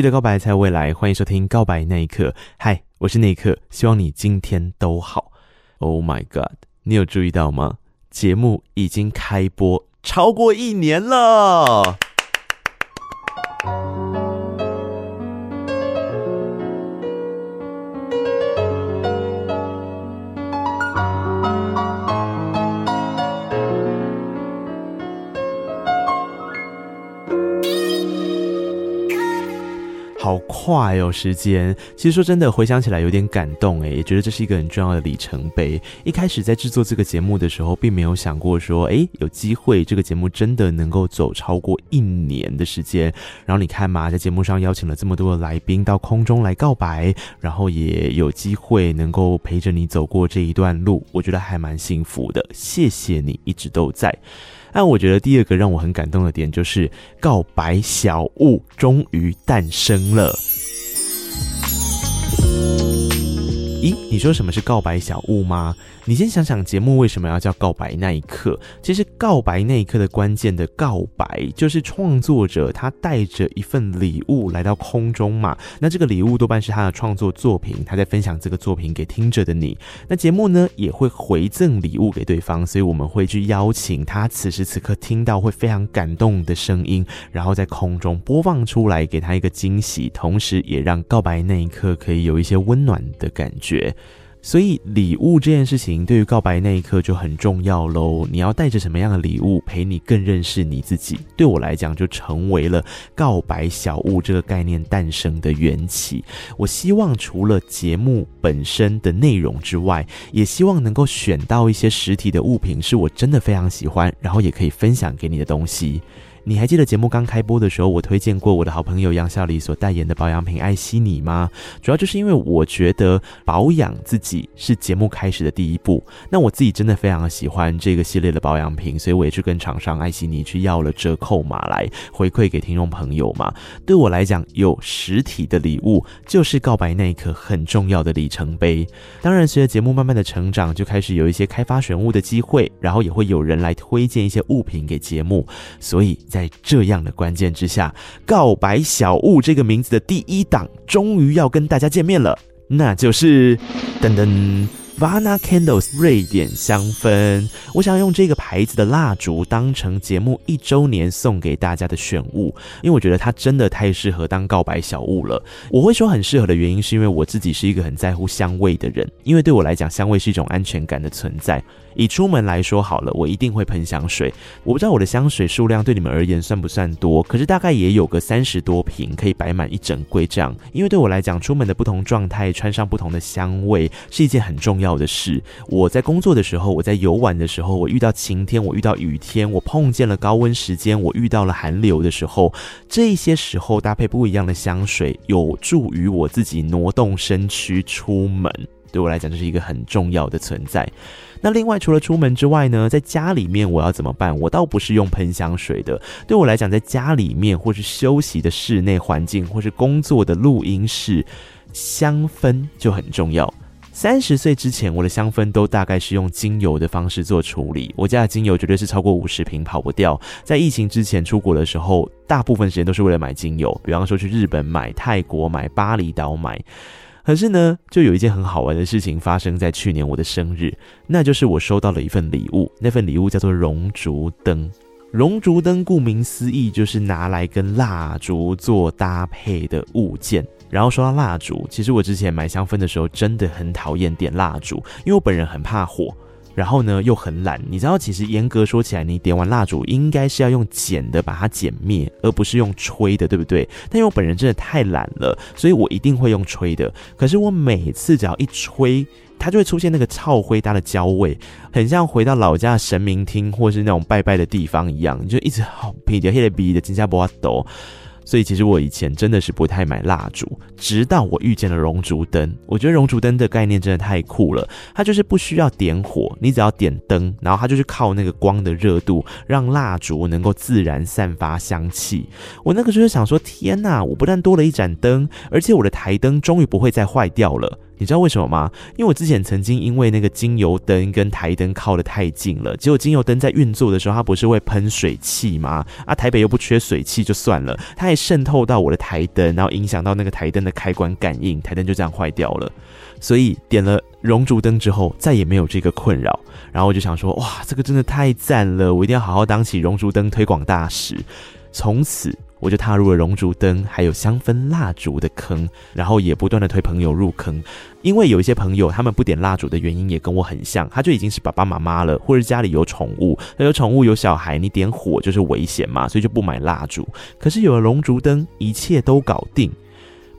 记得告白才有未来，欢迎收听《告白那一刻》。嗨，我是那一刻，希望你今天都好。Oh my god，你有注意到吗？节目已经开播超过一年了。好快哦，时间。其实说真的，回想起来有点感动诶，也觉得这是一个很重要的里程碑。一开始在制作这个节目的时候，并没有想过说，诶，有机会这个节目真的能够走超过一年的时间。然后你看嘛，在节目上邀请了这么多的来宾到空中来告白，然后也有机会能够陪着你走过这一段路，我觉得还蛮幸福的。谢谢你一直都在。但我觉得第二个让我很感动的点就是，告白小物终于诞生了。咦，你说什么是告白小物吗？你先想想节目为什么要叫告白那一刻？其实告白那一刻的关键的告白，就是创作者他带着一份礼物来到空中嘛。那这个礼物多半是他的创作作品，他在分享这个作品给听着的你。那节目呢也会回赠礼物给对方，所以我们会去邀请他此时此刻听到会非常感动的声音，然后在空中播放出来，给他一个惊喜，同时也让告白那一刻可以有一些温暖的感觉。所以礼物这件事情对于告白那一刻就很重要喽。你要带着什么样的礼物陪你更认识你自己？对我来讲，就成为了告白小物这个概念诞生的缘起。我希望除了节目本身的内容之外，也希望能够选到一些实体的物品，是我真的非常喜欢，然后也可以分享给你的东西。你还记得节目刚开播的时候，我推荐过我的好朋友杨孝礼所代言的保养品艾希妮吗？主要就是因为我觉得保养自己是节目开始的第一步。那我自己真的非常喜欢这个系列的保养品，所以我也去跟厂商艾希妮去要了折扣码来回馈给听众朋友嘛。对我来讲，有实体的礼物就是告白那一刻很重要的里程碑。当然，随着节目慢慢的成长，就开始有一些开发选物的机会，然后也会有人来推荐一些物品给节目，所以。在这样的关键之下，告白小物这个名字的第一档终于要跟大家见面了，那就是噔噔。Vana Candles 瑞典香氛，我想用这个牌子的蜡烛当成节目一周年送给大家的选物，因为我觉得它真的太适合当告白小物了。我会说很适合的原因，是因为我自己是一个很在乎香味的人，因为对我来讲，香味是一种安全感的存在。以出门来说好了，我一定会喷香水。我不知道我的香水数量对你们而言算不算多，可是大概也有个三十多瓶，可以摆满一整柜这样。因为对我来讲，出门的不同状态，穿上不同的香味，是一件很重要的事。我在工作的时候，我在游玩的时候，我遇到晴天，我遇到雨天，我碰见了高温时间，我遇到了寒流的时候，这些时候搭配不一样的香水，有助于我自己挪动身躯出门。对我来讲，这是一个很重要的存在。那另外，除了出门之外呢，在家里面我要怎么办？我倒不是用喷香水的。对我来讲，在家里面或是休息的室内环境，或是工作的录音室，香氛就很重要。三十岁之前，我的香氛都大概是用精油的方式做处理。我家的精油绝对是超过五十瓶跑不掉。在疫情之前出国的时候，大部分时间都是为了买精油，比方说去日本买、泰国买、巴厘岛买。可是呢，就有一件很好玩的事情发生在去年我的生日，那就是我收到了一份礼物，那份礼物叫做熔烛灯。熔烛灯顾名思义就是拿来跟蜡烛做搭配的物件。然后说到蜡烛，其实我之前买香氛的时候真的很讨厌点蜡烛，因为我本人很怕火。然后呢，又很懒。你知道，其实严格说起来，你点完蜡烛应该是要用剪的把它剪灭，而不是用吹的，对不对？但因为我本人真的太懒了，所以我一定会用吹的。可是我每次只要一吹，它就会出现那个臭灰搭的焦味，很像回到老家的神明厅或是那种拜拜的地方一样，你就一直好鼻的黑的鼻的金加波抖。所以其实我以前真的是不太买蜡烛，直到我遇见了熔烛灯。我觉得熔烛灯的概念真的太酷了，它就是不需要点火，你只要点灯，然后它就是靠那个光的热度，让蜡烛能够自然散发香气。我那个时候想说，天哪！我不但多了一盏灯，而且我的台灯终于不会再坏掉了。你知道为什么吗？因为我之前曾经因为那个精油灯跟台灯靠得太近了，结果精油灯在运作的时候，它不是会喷水汽吗？啊，台北又不缺水汽，就算了，它还渗透到我的台灯，然后影响到那个台灯的开关感应，台灯就这样坏掉了。所以点了熔烛灯之后，再也没有这个困扰。然后我就想说，哇，这个真的太赞了，我一定要好好当起熔烛灯推广大使。从此。我就踏入了熔烛灯还有香氛蜡烛的坑，然后也不断的推朋友入坑，因为有一些朋友他们不点蜡烛的原因也跟我很像，他就已经是爸爸妈妈了，或者家里有宠物，那有宠物有小孩，你点火就是危险嘛，所以就不买蜡烛。可是有了熔烛灯，一切都搞定。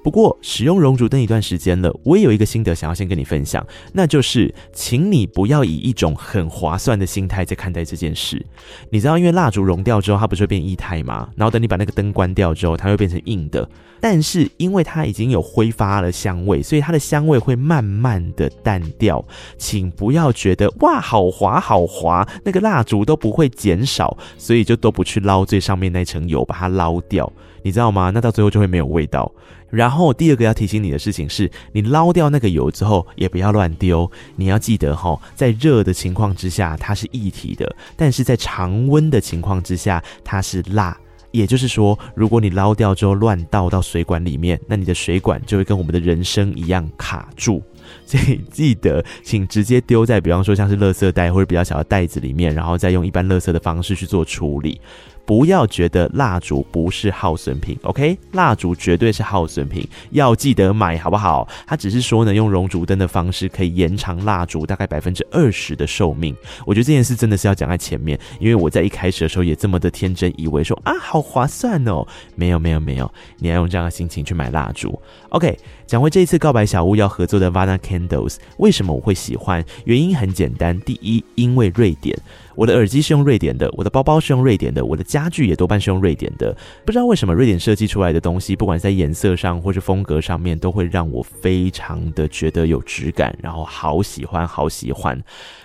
不过，使用熔烛灯一段时间了，我也有一个心得想要先跟你分享，那就是，请你不要以一种很划算的心态在看待这件事。你知道，因为蜡烛熔掉之后，它不是会变液态吗？然后等你把那个灯关掉之后，它会变成硬的。但是因为它已经有挥发了香味，所以它的香味会慢慢的淡掉。请不要觉得哇，好滑好滑，那个蜡烛都不会减少，所以就都不去捞最上面那层油，把它捞掉。你知道吗？那到最后就会没有味道。然后第二个要提醒你的事情是，你捞掉那个油之后，也不要乱丢。你要记得哈，在热的情况之下，它是液体的；但是在常温的情况之下，它是蜡。也就是说，如果你捞掉之后乱倒到水管里面，那你的水管就会跟我们的人生一样卡住。所以记得，请直接丢在，比方说像是垃圾袋或者比较小的袋子里面，然后再用一般垃圾的方式去做处理。不要觉得蜡烛不是耗损品，OK？蜡烛绝对是耗损品，要记得买，好不好？它只是说呢，用熔烛灯的方式可以延长蜡烛大概百分之二十的寿命。我觉得这件事真的是要讲在前面，因为我在一开始的时候也这么的天真，以为说啊，好划算哦。没有，没有，没有，你要用这样的心情去买蜡烛。OK，讲回这一次告白小屋要合作的 Vana Candles，为什么我会喜欢？原因很简单，第一，因为瑞典。我的耳机是用瑞典的，我的包包是用瑞典的，我的家具也多半是用瑞典的。不知道为什么，瑞典设计出来的东西，不管在颜色上或是风格上面，都会让我非常的觉得有质感，然后好喜欢，好喜欢。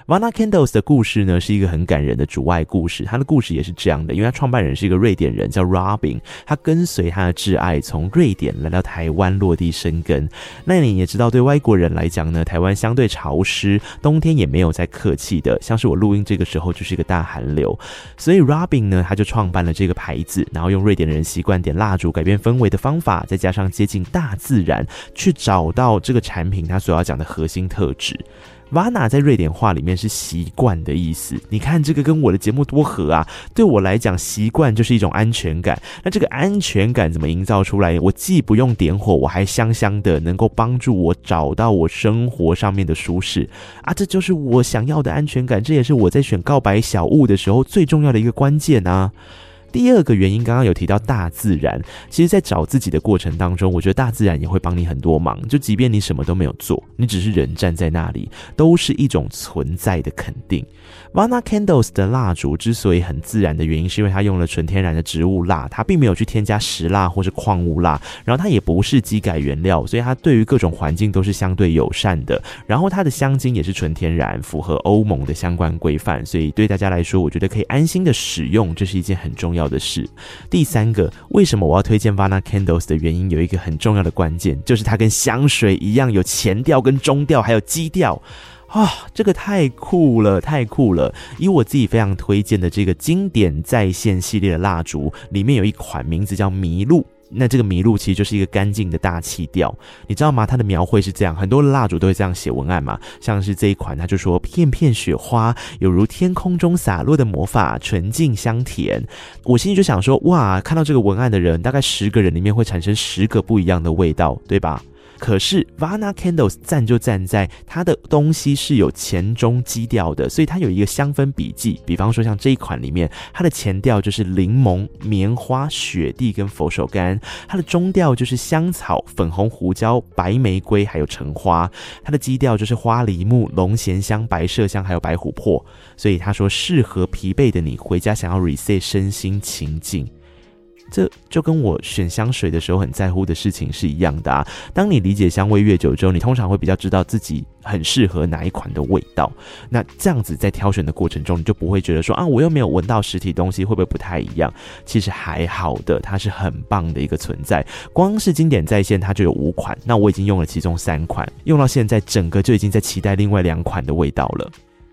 Vana Candles 的故事呢，是一个很感人的主外故事。他的故事也是这样的，因为他创办人是一个瑞典人，叫 Robin。他跟随他的挚爱从瑞典来到台湾落地生根。那你也知道，对外国人来讲呢，台湾相对潮湿，冬天也没有再客气的。像是我录音这个时候就是一个大寒流，所以 Robin 呢，他就创办了这个牌子，然后用瑞典人习惯点蜡烛改变氛围的方法，再加上接近大自然，去找到这个产品它所要讲的核心特质。Vana 在瑞典话里面是习惯的意思，你看这个跟我的节目多合啊！对我来讲，习惯就是一种安全感。那这个安全感怎么营造出来？我既不用点火，我还香香的，能够帮助我找到我生活上面的舒适啊！这就是我想要的安全感，这也是我在选告白小物的时候最重要的一个关键啊！第二个原因，刚刚有提到大自然。其实，在找自己的过程当中，我觉得大自然也会帮你很多忙。就即便你什么都没有做，你只是人站在那里，都是一种存在的肯定。Vana Candles 的蜡烛之所以很自然的原因，是因为它用了纯天然的植物蜡，它并没有去添加石蜡或是矿物蜡，然后它也不是基改原料，所以它对于各种环境都是相对友善的。然后它的香精也是纯天然，符合欧盟的相关规范，所以对大家来说，我觉得可以安心的使用，这是一件很重要的是。第三个，为什么我要推荐 Vana Candles 的原因，有一个很重要的关键，就是它跟香水一样，有前调、跟中调，还有基调啊、这个太酷了，太酷了！以我自己非常推荐的这个经典在线系列的蜡烛，里面有一款名字叫麋鹿。那这个麋鹿其实就是一个干净的大气调，你知道吗？它的描绘是这样，很多蜡烛都会这样写文案嘛，像是这一款，它就说片片雪花，有如天空中洒落的魔法，纯净香甜。我心里就想说，哇，看到这个文案的人，大概十个人里面会产生十个不一样的味道，对吧？可是 Vana Candles 赞就赞在它的东西是有前中基调的，所以它有一个香氛笔记。比方说像这一款里面，它的前调就是柠檬、棉花、雪地跟佛手柑；它的中调就是香草、粉红胡椒、白玫瑰还有橙花；它的基调就是花梨木、龙涎香、白麝香还有白琥珀。所以他说适合疲惫的你回家想要 reset 身心情境。这就跟我选香水的时候很在乎的事情是一样的啊。当你理解香味越久之后，你通常会比较知道自己很适合哪一款的味道。那这样子在挑选的过程中，你就不会觉得说啊，我又没有闻到实体东西，会不会不太一样？其实还好的，它是很棒的一个存在。光是经典在线，它就有五款，那我已经用了其中三款，用到现在，整个就已经在期待另外两款的味道了。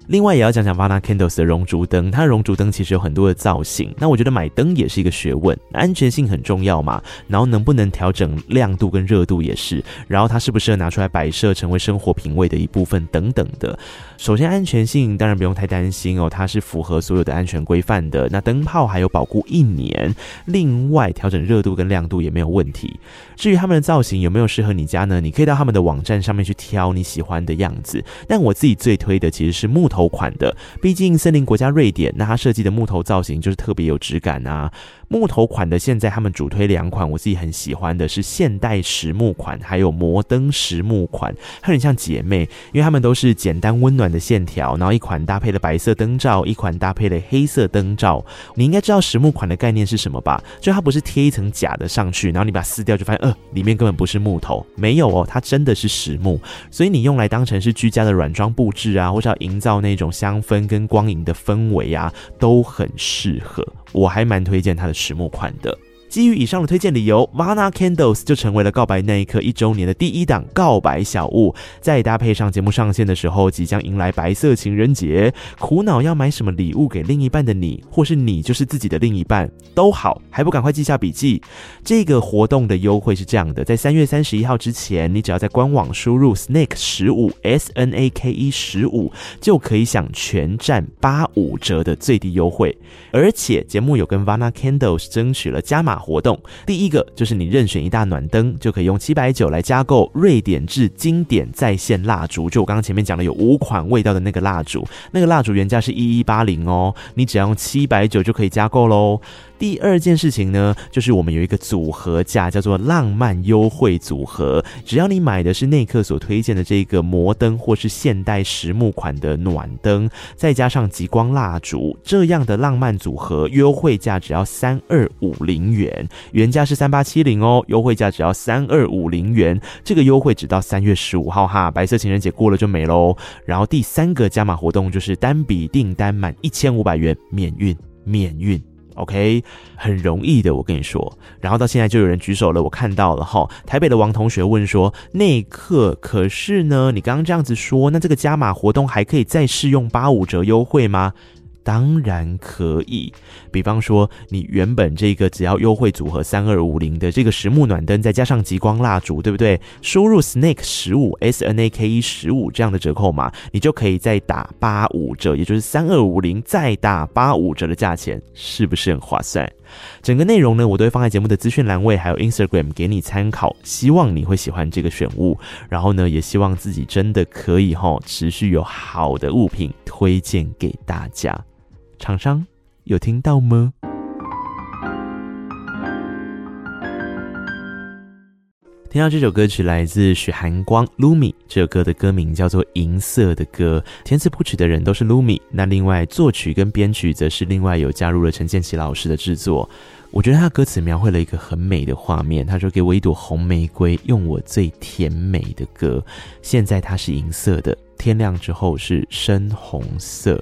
另外也要讲讲 Vana Candles 的熔烛灯，它的熔烛灯其实有很多的造型。那我觉得买灯也是一个学问，安全性很重要嘛。然后能不能调整亮度跟热度也是。然后它适不适合拿出来摆设，成为生活品味的一部分等等的。首先安全性当然不用太担心哦，它是符合所有的安全规范的。那灯泡还有保固一年。另外调整热度跟亮度也没有问题。至于他们的造型有没有适合你家呢？你可以到他们的网站上面去挑你喜欢的样子。但我自己最推的其实是木头款的，毕竟森林国家瑞典，那它设计的木头造型就是特别有质感啊。木头款的现在他们主推两款，我自己很喜欢的是现代实木款，还有摩登实木款，它很像姐妹，因为它们都是简单温暖的线条，然后一款搭配了白色灯罩，一款搭配了黑色灯罩。你应该知道实木款的概念是什么吧？就它不是贴一层假的上去，然后你把它撕掉就发现，呃，里面根本不是木头，没有哦，它真的是实木，所以你用来当成是居家的软装布置啊，或者要营造那种香氛跟光影的氛围啊，都很适合。我还蛮推荐它的实木款的。基于以上的推荐理由，Vana Candles 就成为了告白那一刻一周年的第一档告白小物。再搭配上节目上线的时候，即将迎来白色情人节，苦恼要买什么礼物给另一半的你，或是你就是自己的另一半都好，还不赶快记下笔记？这个活动的优惠是这样的：在三月三十一号之前，你只要在官网输入 snake 十五 S N A K E 十五，就可以享全站八五折的最低优惠。而且节目有跟 Vana Candles 争取了加码。活动第一个就是你任选一大暖灯，就可以用七百九来加购瑞典制经典在线蜡烛。就我刚刚前面讲的有五款味道的那个蜡烛，那个蜡烛原价是一一八零哦，你只要用七百九就可以加购喽。第二件事情呢，就是我们有一个组合价，叫做浪漫优惠组合。只要你买的是内克所推荐的这个摩登或是现代实木款的暖灯，再加上极光蜡烛，这样的浪漫组合，优惠价只要三二五零元，原价是三八七零哦，优惠价只要三二五零元。这个优惠只到三月十五号哈，白色情人节过了就没喽。然后第三个加码活动就是单笔订单满一千五百元免运，免运。OK，很容易的，我跟你说。然后到现在就有人举手了，我看到了哈。台北的王同学问说：“那一刻，可是呢？你刚刚这样子说，那这个加码活动还可以再试用八五折优惠吗？”当然可以，比方说你原本这个只要优惠组合三二五零的这个实木暖灯，再加上极光蜡烛，对不对？输入 snake 十五 S N A K E 十五这样的折扣码，你就可以再打八五折，也就是三二五零再打八五折的价钱，是不是很划算？整个内容呢，我都会放在节目的资讯栏位，还有 Instagram 给你参考，希望你会喜欢这个选物，然后呢，也希望自己真的可以齁持续有好的物品推荐给大家。厂商有听到吗？听到这首歌曲来自许寒光 Lumi，这首歌的歌名叫做《银色的歌》，填词谱曲的人都是 Lumi，那另外作曲跟编曲则是另外有加入了陈建奇老师的制作。我觉得他的歌词描绘了一个很美的画面，他说：“给我一朵红玫瑰，用我最甜美的歌。现在它是银色的，天亮之后是深红色。”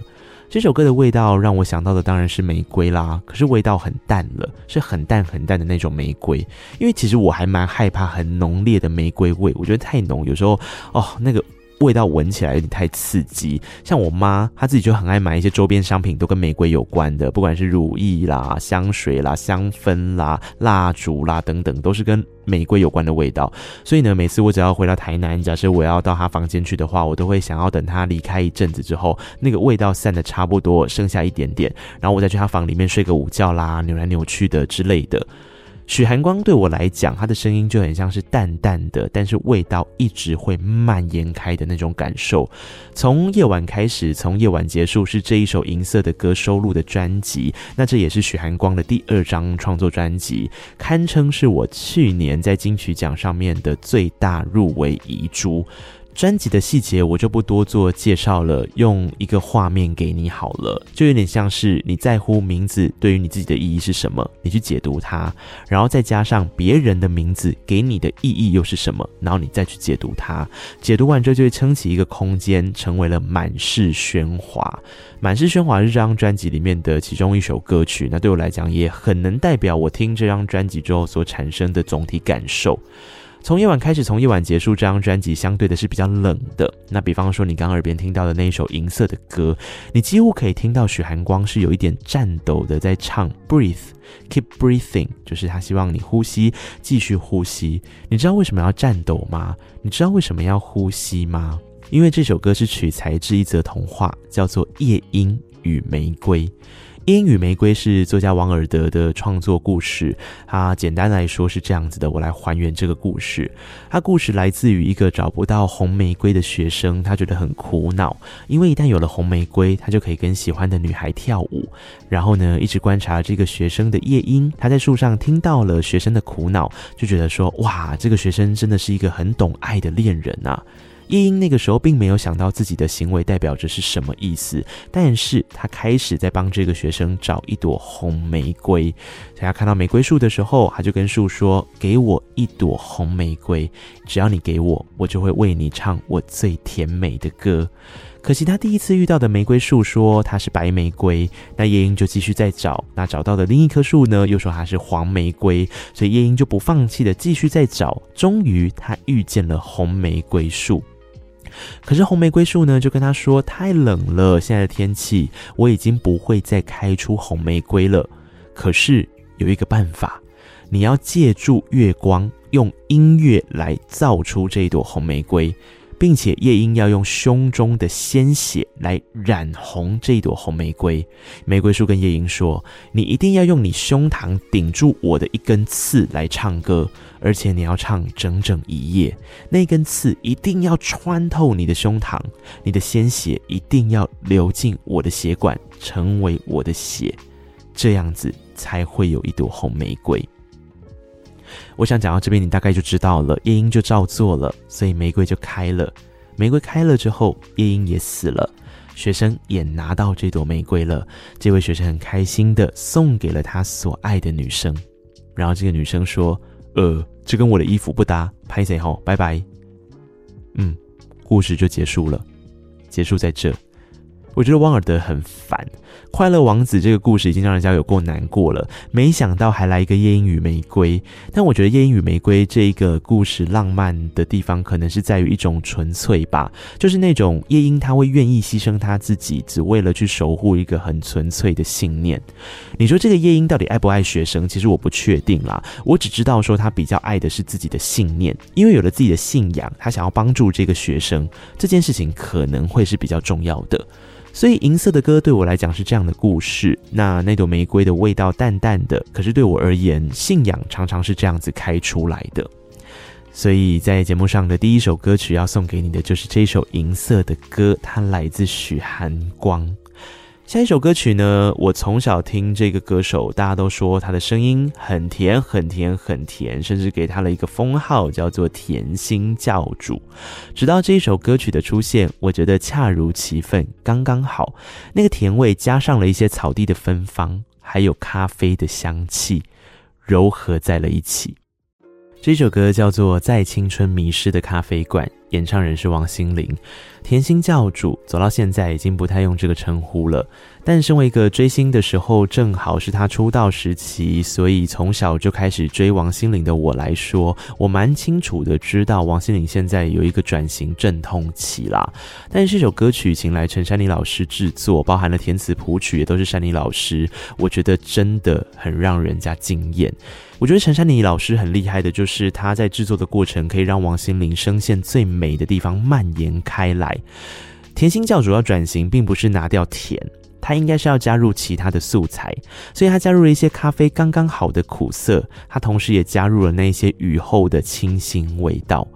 这首歌的味道让我想到的当然是玫瑰啦，可是味道很淡了，是很淡很淡的那种玫瑰。因为其实我还蛮害怕很浓烈的玫瑰味，我觉得太浓，有时候哦那个。味道闻起来有点太刺激，像我妈，她自己就很爱买一些周边商品，都跟玫瑰有关的，不管是乳液啦、香水啦、香氛啦、蜡烛啦等等，都是跟玫瑰有关的味道。所以呢，每次我只要回到台南，假设我要到她房间去的话，我都会想要等她离开一阵子之后，那个味道散得差不多，剩下一点点，然后我再去她房里面睡个午觉啦，扭来扭去的之类的。许寒光对我来讲，他的声音就很像是淡淡的，但是味道一直会蔓延开的那种感受。从夜晚开始，从夜晚结束，是这一首银色的歌收录的专辑。那这也是许寒光的第二张创作专辑，堪称是我去年在金曲奖上面的最大入围遗珠。专辑的细节我就不多做介绍了，用一个画面给你好了，就有点像是你在乎名字对于你自己的意义是什么，你去解读它，然后再加上别人的名字给你的意义又是什么，然后你再去解读它，解读完之后就会撑起一个空间，成为了满是喧哗。满是喧哗是这张专辑里面的其中一首歌曲，那对我来讲也很能代表我听这张专辑之后所产生的总体感受。从夜晚开始，从夜晚结束，这张专辑相对的是比较冷的。那比方说，你刚耳边听到的那一首银色的歌，你几乎可以听到许寒光是有一点颤抖的在唱 “breathe”，keep breathing，就是他希望你呼吸，继续呼吸。你知道为什么要颤抖吗？你知道为什么要呼吸吗？因为这首歌是取材自一则童话，叫做《夜莺与玫瑰》。《夜莺与玫瑰》是作家王尔德的创作故事。它简单来说是这样子的，我来还原这个故事。它故事来自于一个找不到红玫瑰的学生，他觉得很苦恼，因为一旦有了红玫瑰，他就可以跟喜欢的女孩跳舞。然后呢，一直观察这个学生的夜莺，他在树上听到了学生的苦恼，就觉得说：哇，这个学生真的是一个很懂爱的恋人啊！夜莺那个时候并没有想到自己的行为代表着是什么意思，但是他开始在帮这个学生找一朵红玫瑰。所以他看到玫瑰树的时候，他就跟树说：“给我一朵红玫瑰，只要你给我，我就会为你唱我最甜美的歌。”可惜他第一次遇到的玫瑰树说它是白玫瑰，那夜莺就继续再找，那找到的另一棵树呢，又说它是黄玫瑰，所以夜莺就不放弃的继续再找，终于他遇见了红玫瑰树。可是红玫瑰树呢，就跟他说太冷了，现在的天气我已经不会再开出红玫瑰了。可是有一个办法，你要借助月光，用音乐来造出这一朵红玫瑰。并且夜莺要用胸中的鲜血来染红这一朵红玫瑰。玫瑰树跟夜莺说：“你一定要用你胸膛顶住我的一根刺来唱歌，而且你要唱整整一夜。那根刺一定要穿透你的胸膛，你的鲜血一定要流进我的血管，成为我的血，这样子才会有一朵红玫瑰。”我想讲到这边，你大概就知道了。夜莺就照做了，所以玫瑰就开了。玫瑰开了之后，夜莺也死了。学生也拿到这朵玫瑰了。这位学生很开心的送给了他所爱的女生。然后这个女生说：“呃，这跟我的衣服不搭，拍谁吼，拜拜。”嗯，故事就结束了，结束在这。我觉得王尔德很烦，《快乐王子》这个故事已经让人家有过难过了，没想到还来一个夜莺与玫瑰。但我觉得夜莺与玫瑰这一个故事浪漫的地方，可能是在于一种纯粹吧，就是那种夜莺他会愿意牺牲他自己，只为了去守护一个很纯粹的信念。你说这个夜莺到底爱不爱学生？其实我不确定啦，我只知道说他比较爱的是自己的信念，因为有了自己的信仰，他想要帮助这个学生，这件事情可能会是比较重要的。所以银色的歌对我来讲是这样的故事，那那朵玫瑰的味道淡淡的，可是对我而言，信仰常常是这样子开出来的。所以在节目上的第一首歌曲要送给你的就是这首银色的歌，它来自许寒光。下一首歌曲呢，我从小听这个歌手，大家都说他的声音很甜，很甜，很甜，甚至给他了一个封号，叫做“甜心教主”。直到这一首歌曲的出现，我觉得恰如其分，刚刚好。那个甜味加上了一些草地的芬芳，还有咖啡的香气，糅合在了一起。这首歌叫做《在青春迷失的咖啡馆》。演唱人是王心凌，甜心教主走到现在已经不太用这个称呼了。但身为一个追星的时候，正好是他出道时期，所以从小就开始追王心凌的我来说，我蛮清楚的知道王心凌现在有一个转型阵痛期啦。但是这首歌曲请来陈珊妮老师制作，包含了填词谱曲也都是珊妮老师，我觉得真的很让人家惊艳。我觉得陈珊妮老师很厉害的，就是她在制作的过程可以让王心凌声线最美的地方蔓延开来。甜心教主要转型，并不是拿掉甜。他应该是要加入其他的素材，所以他加入了一些咖啡刚刚好的苦涩，他同时也加入了那些雨后的清新味道。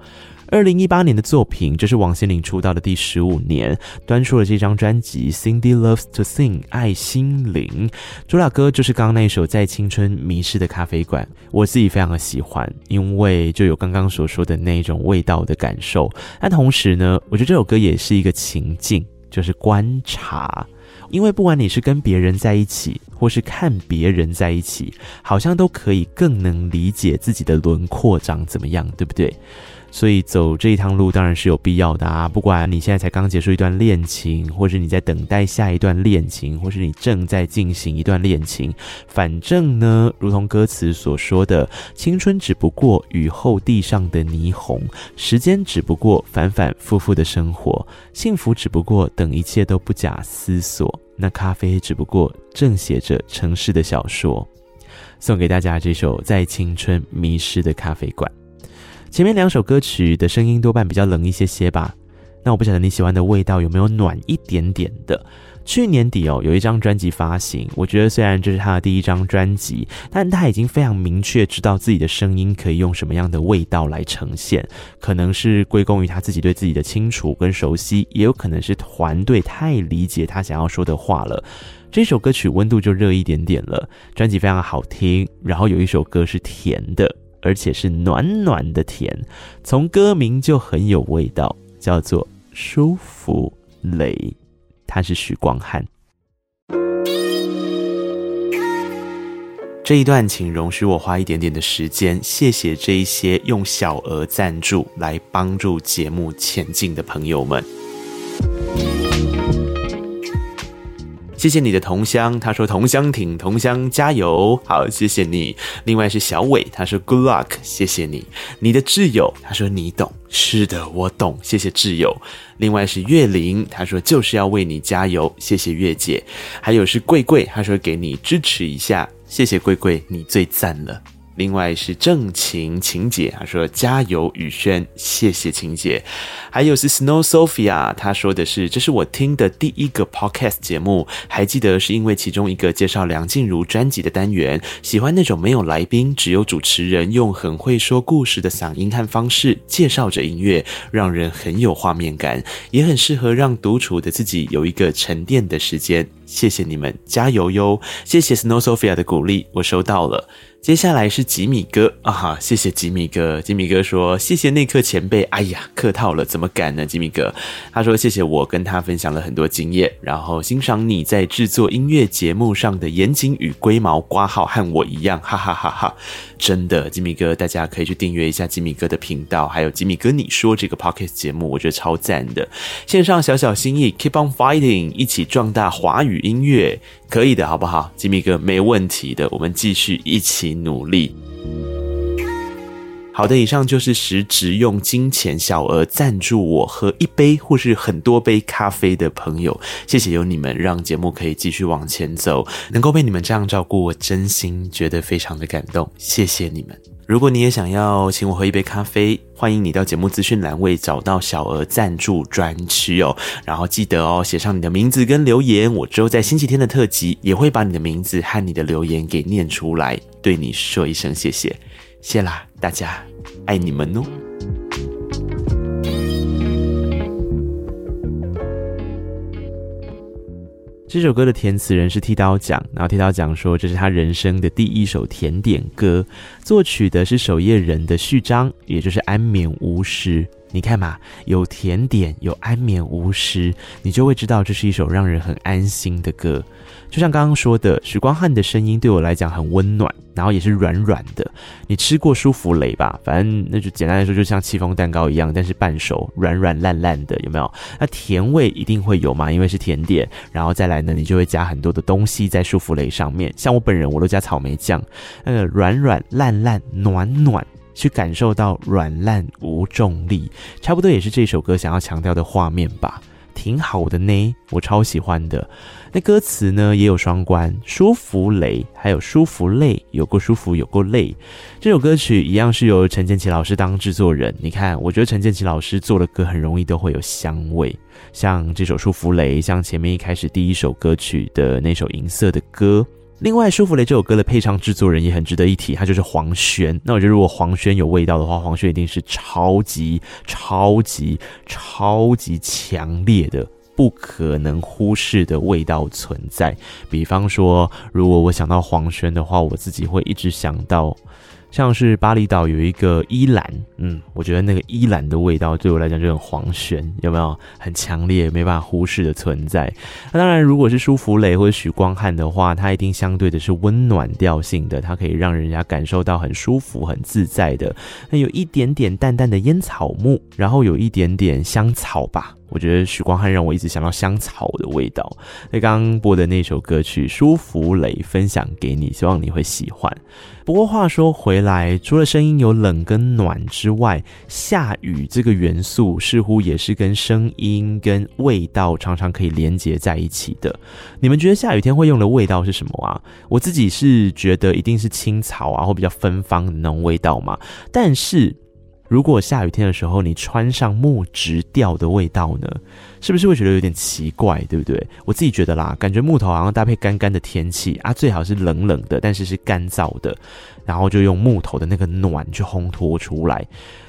二零一八年的作品，这是王心凌出道的第十五年，端出了这张专辑《Cindy Loves to Sing》爱心灵，主打歌就是刚刚那首《在青春迷失的咖啡馆》，我自己非常的喜欢，因为就有刚刚所说的那种味道的感受。但同时呢，我觉得这首歌也是一个情境，就是观察，因为不管你是跟别人在一起，或是看别人在一起，好像都可以更能理解自己的轮廓长怎么样，对不对？所以走这一趟路当然是有必要的啊！不管你现在才刚结束一段恋情，或是你在等待下一段恋情，或是你正在进行一段恋情，反正呢，如同歌词所说的，青春只不过雨后地上的霓虹，时间只不过反反复复的生活，幸福只不过等一切都不假思索，那咖啡只不过正写着城市的小说。送给大家这首《在青春迷失的咖啡馆》。前面两首歌曲的声音多半比较冷一些些吧，那我不晓得你喜欢的味道有没有暖一点点的。去年底哦，有一张专辑发行，我觉得虽然这是他的第一张专辑，但他已经非常明确知道自己的声音可以用什么样的味道来呈现，可能是归功于他自己对自己的清楚跟熟悉，也有可能是团队太理解他想要说的话了。这首歌曲温度就热一点点了，专辑非常好听，然后有一首歌是甜的。而且是暖暖的甜，从歌名就很有味道，叫做舒芙蕾。他是许光汉。这一段，请容许我花一点点的时间，谢谢这一些用小额赞助来帮助节目前进的朋友们。谢谢你的同乡，他说同乡挺同乡加油，好，谢谢你。另外是小伟，他说 Good luck，谢谢你。你的挚友，他说你懂，是的，我懂，谢谢挚友。另外是月玲，他说就是要为你加油，谢谢月姐。还有是贵贵，他说给你支持一下，谢谢贵贵，你最赞了。另外是正晴晴姐，她说加油宇轩，谢谢晴姐。还有是 Snow Sophia，她说的是这是我听的第一个 podcast 节目，还记得是因为其中一个介绍梁静茹专辑的单元，喜欢那种没有来宾，只有主持人用很会说故事的嗓音和方式介绍着音乐，让人很有画面感，也很适合让独处的自己有一个沉淀的时间。谢谢你们，加油哟！谢谢 Snow Sophia 的鼓励，我收到了。接下来是吉米哥啊哈，谢谢吉米哥。吉米哥说：“谢谢内克前辈。”哎呀，客套了，怎么敢呢？吉米哥，他说：“谢谢我跟他分享了很多经验，然后欣赏你在制作音乐节目上的严谨与龟毛挂号，和我一样，哈哈哈哈！真的，吉米哥，大家可以去订阅一下吉米哥的频道，还有吉米哥你说这个 podcast 节目，我觉得超赞的。线上小小心意，keep on fighting，一起壮大华语音乐。”可以的，好不好？吉米哥，没问题的，我们继续一起努力。好的，以上就是时值用金钱小额赞助我喝一杯或是很多杯咖啡的朋友，谢谢有你们，让节目可以继续往前走，能够被你们这样照顾，我真心觉得非常的感动，谢谢你们。如果你也想要请我喝一杯咖啡，欢迎你到节目资讯栏位找到小额赞助专区哦。然后记得哦，写上你的名字跟留言，我之后在星期天的特辑也会把你的名字和你的留言给念出来，对你说一声谢谢，谢啦，大家爱你们哦。这首歌的填词人是剃刀讲，然后剃刀讲说这是他人生的第一首甜点歌，作曲的是守夜人的序章，也就是安眠巫师。你看嘛，有甜点，有安眠巫师，你就会知道这是一首让人很安心的歌。就像刚刚说的，许光汉的声音对我来讲很温暖，然后也是软软的。你吃过舒芙蕾吧？反正那就简单来说，就像戚风蛋糕一样，但是半熟，软软烂烂的，有没有？那甜味一定会有嘛，因为是甜点。然后再来呢，你就会加很多的东西在舒芙蕾上面，像我本人我都加草莓酱，那个软软烂烂暖暖。去感受到软烂无重力，差不多也是这首歌想要强调的画面吧，挺好的呢，我超喜欢的。那歌词呢也有双关，舒芙蕾还有舒芙累，有过舒服有过累。这首歌曲一样是由陈建骐老师当制作人，你看，我觉得陈建骐老师做的歌很容易都会有香味，像这首舒芙蕾，像前面一开始第一首歌曲的那首银色的歌。另外，《舒芙蕾》这首歌的配唱制作人也很值得一提，他就是黄轩。那我觉得，如果黄轩有味道的话，黄轩一定是超级、超级、超级强烈的。不可能忽视的味道存在，比方说，如果我想到黄轩的话，我自己会一直想到。像是巴厘岛有一个依兰，嗯，我觉得那个依兰的味道对我来讲就很黄轩，有没有很强烈，没办法忽视的存在？那当然，如果是舒芙蕾或者许光汉的话，它一定相对的是温暖调性的，它可以让人家感受到很舒服、很自在的。那有一点点淡淡的烟草木，然后有一点点香草吧。我觉得许光汉让我一直想到香草的味道。那刚刚播的那首歌曲《舒芙蕾》分享给你，希望你会喜欢。不过话说回来，除了声音有冷跟暖之外，下雨这个元素似乎也是跟声音跟味道常常可以连接在一起的。你们觉得下雨天会用的味道是什么啊？我自己是觉得一定是青草啊，或比较芬芳的那种味道嘛。但是。如果下雨天的时候你穿上木质调的味道呢，是不是会觉得有点奇怪，对不对？我自己觉得啦，感觉木头好像搭配干干的天气啊，最好是冷冷的，但是是干燥的，然后就用木头的那个暖去烘托出来。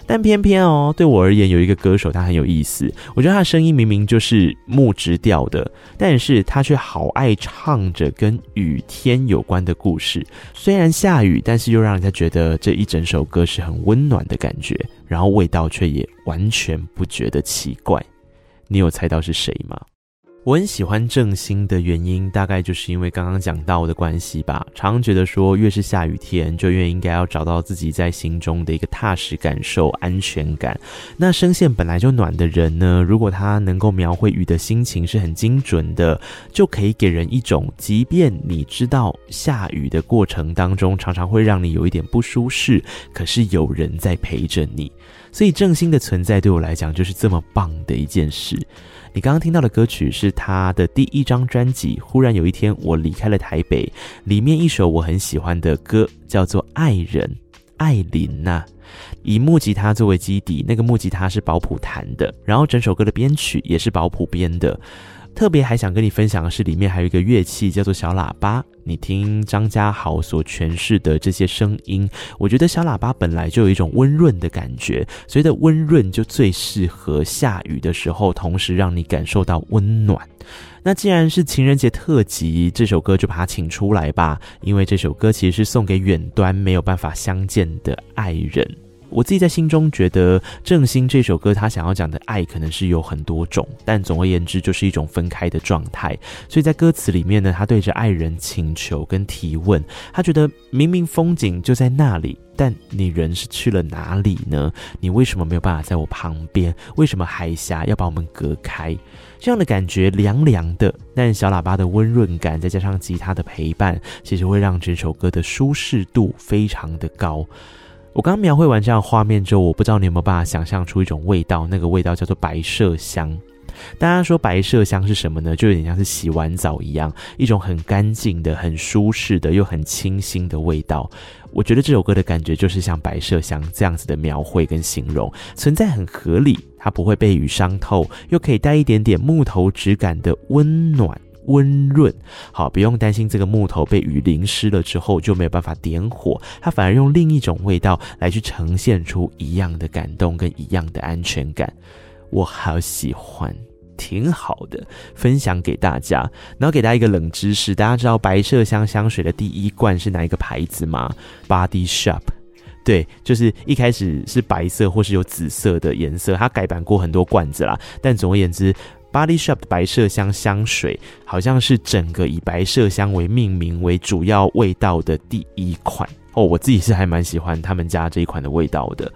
但偏偏哦，对我而言，有一个歌手他很有意思。我觉得他的声音明明就是木质调的，但是他却好爱唱着跟雨天有关的故事。虽然下雨，但是又让人家觉得这一整首歌是很温暖的感觉，然后味道却也完全不觉得奇怪。你有猜到是谁吗？我很喜欢正兴的原因，大概就是因为刚刚讲到的关系吧。常常觉得说，越是下雨天，就越应该要找到自己在心中的一个踏实感受、安全感。那声线本来就暖的人呢，如果他能够描绘雨的心情是很精准的，就可以给人一种，即便你知道下雨的过程当中常常会让你有一点不舒适，可是有人在陪着你。所以正兴的存在对我来讲就是这么棒的一件事。你刚刚听到的歌曲是他的第一张专辑《忽然有一天我离开了台北》，里面一首我很喜欢的歌叫做《爱人》，艾琳呐，以木吉他作为基底，那个木吉他是保普弹的，然后整首歌的编曲也是保普编的。特别还想跟你分享的是，里面还有一个乐器叫做小喇叭。你听张家豪所诠释的这些声音，我觉得小喇叭本来就有一种温润的感觉，所以的温润就最适合下雨的时候，同时让你感受到温暖。那既然是情人节特辑，这首歌就把它请出来吧，因为这首歌其实是送给远端没有办法相见的爱人。我自己在心中觉得，郑兴这首歌他想要讲的爱可能是有很多种，但总而言之就是一种分开的状态。所以在歌词里面呢，他对着爱人请求跟提问，他觉得明明风景就在那里，但你人是去了哪里呢？你为什么没有办法在我旁边？为什么海峡要把我们隔开？这样的感觉凉凉的，但小喇叭的温润感再加上吉他的陪伴，其实会让这首歌的舒适度非常的高。我刚描绘完这样画面之后，我不知道你有没有办法想象出一种味道，那个味道叫做白麝香。大家说白麝香是什么呢？就有点像是洗完澡一样，一种很干净的、很舒适的又很清新的味道。我觉得这首歌的感觉就是像白麝香这样子的描绘跟形容，存在很合理，它不会被雨伤透，又可以带一点点木头质感的温暖。温润，好，不用担心这个木头被雨淋湿了之后就没有办法点火，它反而用另一种味道来去呈现出一样的感动跟一样的安全感，我好喜欢，挺好的，分享给大家。然后给大家一个冷知识，大家知道白麝香香水的第一罐是哪一个牌子吗？Body Shop，对，就是一开始是白色或是有紫色的颜色，它改版过很多罐子啦，但总而言之。Body Shop 的白麝香香水好像是整个以白麝香为命名为主要味道的第一款哦，我自己是还蛮喜欢他们家这一款的味道的。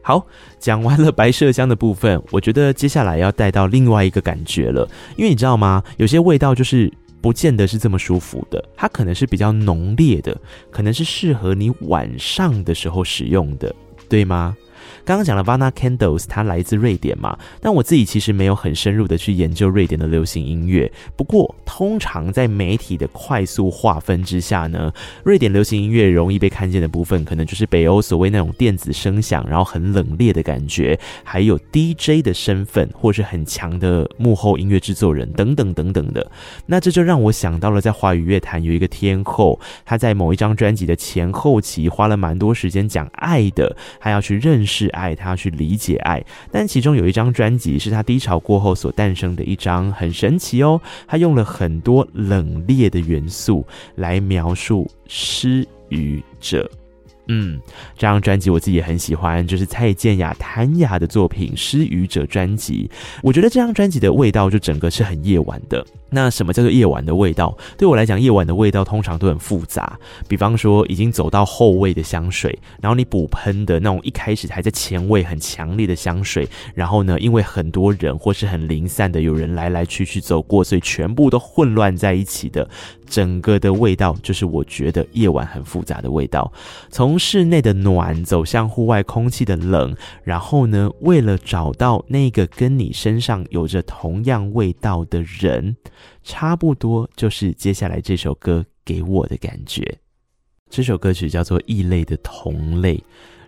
好，讲完了白麝香的部分，我觉得接下来要带到另外一个感觉了，因为你知道吗？有些味道就是不见得是这么舒服的，它可能是比较浓烈的，可能是适合你晚上的时候使用的，对吗？刚刚讲了 Vana Candles，它来自瑞典嘛，但我自己其实没有很深入的去研究瑞典的流行音乐。不过，通常在媒体的快速划分之下呢，瑞典流行音乐容易被看见的部分，可能就是北欧所谓那种电子声响，然后很冷冽的感觉，还有 DJ 的身份，或是很强的幕后音乐制作人等等等等的。那这就让我想到了，在华语乐坛有一个天后，她在某一张专辑的前后期花了蛮多时间讲爱的，她要去认识爱，他要去理解爱。但其中有一张专辑是他低潮过后所诞生的一张，很神奇哦，他用了很多冷冽的元素来描述失语者。嗯，这张专辑我自己也很喜欢，就是蔡健雅、谭雅的作品《失语者》专辑。我觉得这张专辑的味道就整个是很夜晚的。那什么叫做夜晚的味道？对我来讲，夜晚的味道通常都很复杂。比方说，已经走到后味的香水，然后你补喷的那种一开始还在前味很强烈的香水，然后呢，因为很多人或是很零散的有人来来去去走过，所以全部都混乱在一起的。整个的味道就是我觉得夜晚很复杂的味道，从室内的暖走向户外空气的冷，然后呢，为了找到那个跟你身上有着同样味道的人，差不多就是接下来这首歌给我的感觉。这首歌曲叫做《异类的同类》。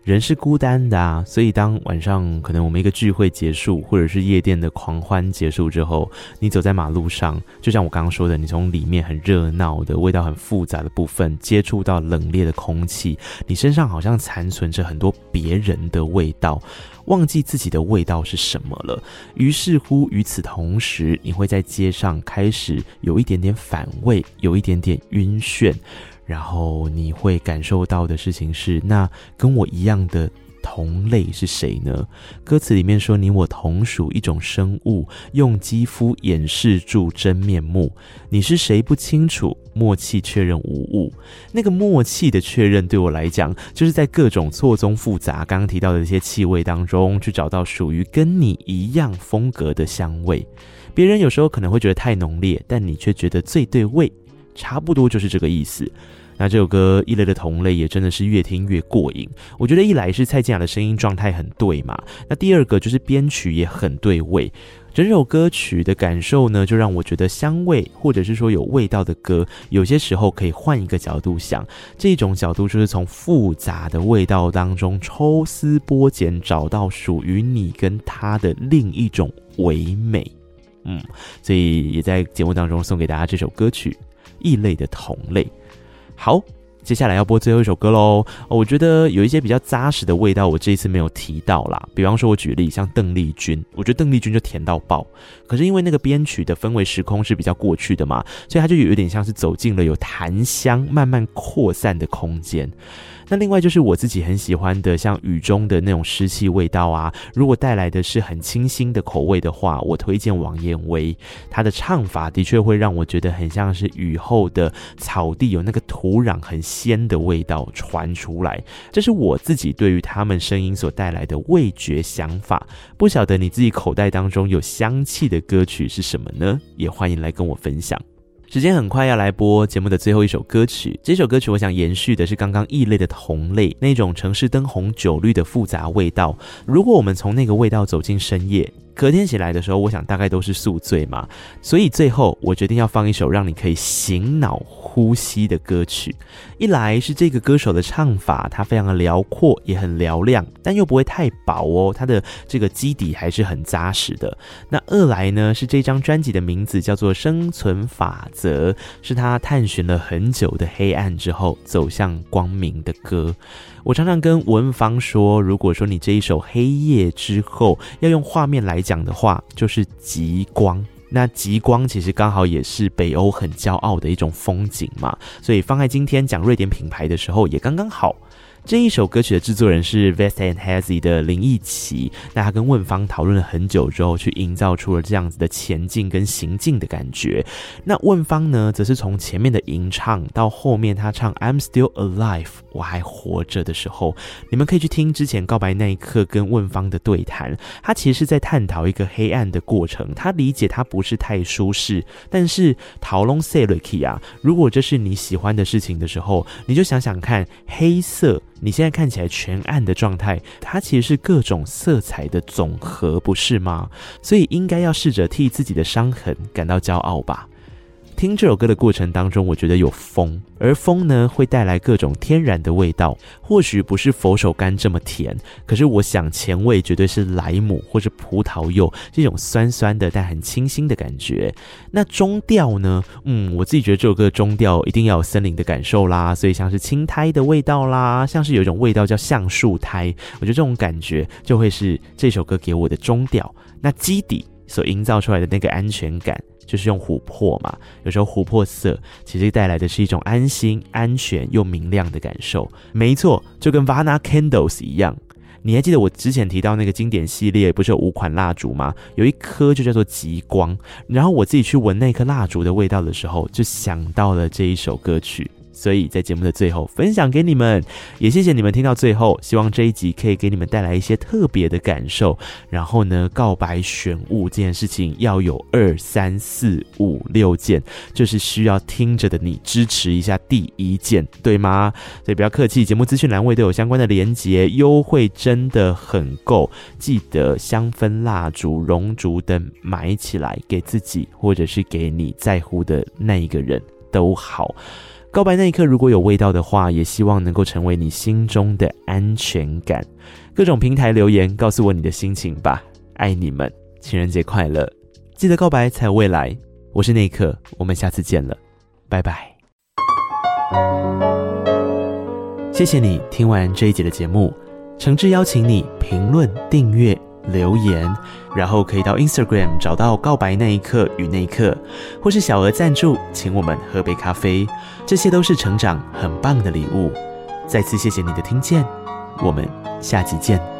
人是孤单的啊，所以当晚上可能我们一个聚会结束，或者是夜店的狂欢结束之后，你走在马路上，就像我刚刚说的，你从里面很热闹的味道很复杂的部分接触到冷冽的空气，你身上好像残存着很多别人的味道，忘记自己的味道是什么了。于是乎，与此同时，你会在街上开始有一点点反胃，有一点点晕眩。然后你会感受到的事情是，那跟我一样的同类是谁呢？歌词里面说，你我同属一种生物，用肌肤掩饰住真面目。你是谁不清楚，默契确认无误。那个默契的确认，对我来讲，就是在各种错综复杂，刚刚提到的一些气味当中，去找到属于跟你一样风格的香味。别人有时候可能会觉得太浓烈，但你却觉得最对味。差不多就是这个意思。那这首歌《异类的同类》也真的是越听越过瘾。我觉得一来是蔡健雅的声音状态很对嘛，那第二个就是编曲也很对味。整首歌曲的感受呢，就让我觉得香味或者是说有味道的歌，有些时候可以换一个角度想，这种角度就是从复杂的味道当中抽丝剥茧，找到属于你跟他的另一种唯美。嗯，所以也在节目当中送给大家这首歌曲。异类的同类，好，接下来要播最后一首歌喽。我觉得有一些比较扎实的味道，我这一次没有提到啦。比方说，我举例像邓丽君，我觉得邓丽君就甜到爆。可是因为那个编曲的氛围时空是比较过去的嘛，所以它就有一点像是走进了有檀香慢慢扩散的空间。那另外就是我自己很喜欢的，像雨中的那种湿气味道啊。如果带来的是很清新的口味的话，我推荐王彦薇，她的唱法的确会让我觉得很像是雨后的草地，有那个土壤很鲜的味道传出来。这是我自己对于他们声音所带来的味觉想法。不晓得你自己口袋当中有香气的歌曲是什么呢？也欢迎来跟我分享。时间很快要来播节目的最后一首歌曲，这首歌曲我想延续的是刚刚异类的同类那种城市灯红酒绿的复杂味道。如果我们从那个味道走进深夜，隔天起来的时候，我想大概都是宿醉嘛。所以最后我决定要放一首让你可以醒脑呼吸的歌曲。一来是这个歌手的唱法，它非常的辽阔，也很嘹亮，但又不会太薄哦。它的这个基底还是很扎实的。那二来呢，是这张专辑的名字叫做《生存法则》，是他探寻了很久的黑暗之后走向光明的歌。我常常跟文芳说，如果说你这一首《黑夜之后》要用画面来讲的话，就是极光。那极光其实刚好也是北欧很骄傲的一种风景嘛，所以放在今天讲瑞典品牌的时候也刚刚好。这一首歌曲的制作人是 Vest and Hazy 的林奕奇，那他跟问方讨论了很久之后，去营造出了这样子的前进跟行进的感觉。那问方呢，则是从前面的吟唱到后面他唱 I'm Still Alive，我还活着的时候，你们可以去听之前告白那一刻跟问方的对谈，他其实是在探讨一个黑暗的过程，他理解他不是太舒适，但是讨论 Seliki 啊，如果这是你喜欢的事情的时候，你就想想看，黑色。你现在看起来全暗的状态，它其实是各种色彩的总和，不是吗？所以应该要试着替自己的伤痕感到骄傲吧。听这首歌的过程当中，我觉得有风，而风呢会带来各种天然的味道，或许不是佛手柑这么甜，可是我想前味绝对是莱姆或是葡萄柚这种酸酸的但很清新的感觉。那中调呢？嗯，我自己觉得这首歌的中调一定要有森林的感受啦，所以像是青苔的味道啦，像是有一种味道叫橡树苔，我觉得这种感觉就会是这首歌给我的中调。那基底所营造出来的那个安全感。就是用琥珀嘛，有时候琥珀色其实带来的是一种安心、安全又明亮的感受。没错，就跟 Vana Candles 一样。你还记得我之前提到那个经典系列，不是有五款蜡烛吗？有一颗就叫做极光。然后我自己去闻那颗蜡烛的味道的时候，就想到了这一首歌曲。所以在节目的最后分享给你们，也谢谢你们听到最后。希望这一集可以给你们带来一些特别的感受。然后呢，告白选物这件事情要有二三四五六件，就是需要听着的你支持一下第一件，对吗？所以不要客气，节目资讯栏位都有相关的连结，优惠真的很够。记得香氛蜡烛、熔烛灯买起来，给自己或者是给你在乎的那一个人都好。告白那一刻，如果有味道的话，也希望能够成为你心中的安全感。各种平台留言告诉我你的心情吧，爱你们，情人节快乐！记得告白才有未来。我是那一刻，我们下次见了，拜拜。谢谢你听完这一集的节目，诚挚邀请你评论订阅。留言，然后可以到 Instagram 找到告白那一刻与那一刻，或是小额赞助，请我们喝杯咖啡，这些都是成长很棒的礼物。再次谢谢你的听见，我们下集见。